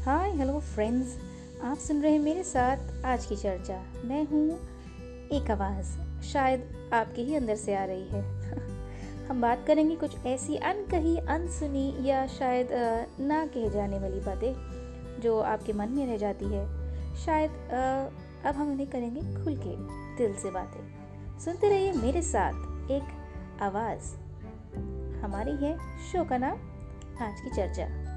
Hi hello friends आप सुन रहे हैं मेरे साथ आज की चर्चा। मैं हूँ एक आवाज़। शायद आपके ही अंदर से आ रही है। हम बात करेंगे कुछ ऐसी अनकही, अनसुनी या शायद ना कहे जाने वाली बातें जो आपके मन में रह जाती है। शायद अब हम उन्हें करेंगे खुल के दिल से बातें। सुनते रहिए मेरे साथ एक आवाज़। हमारी है शो का नाम आज की चर्चा।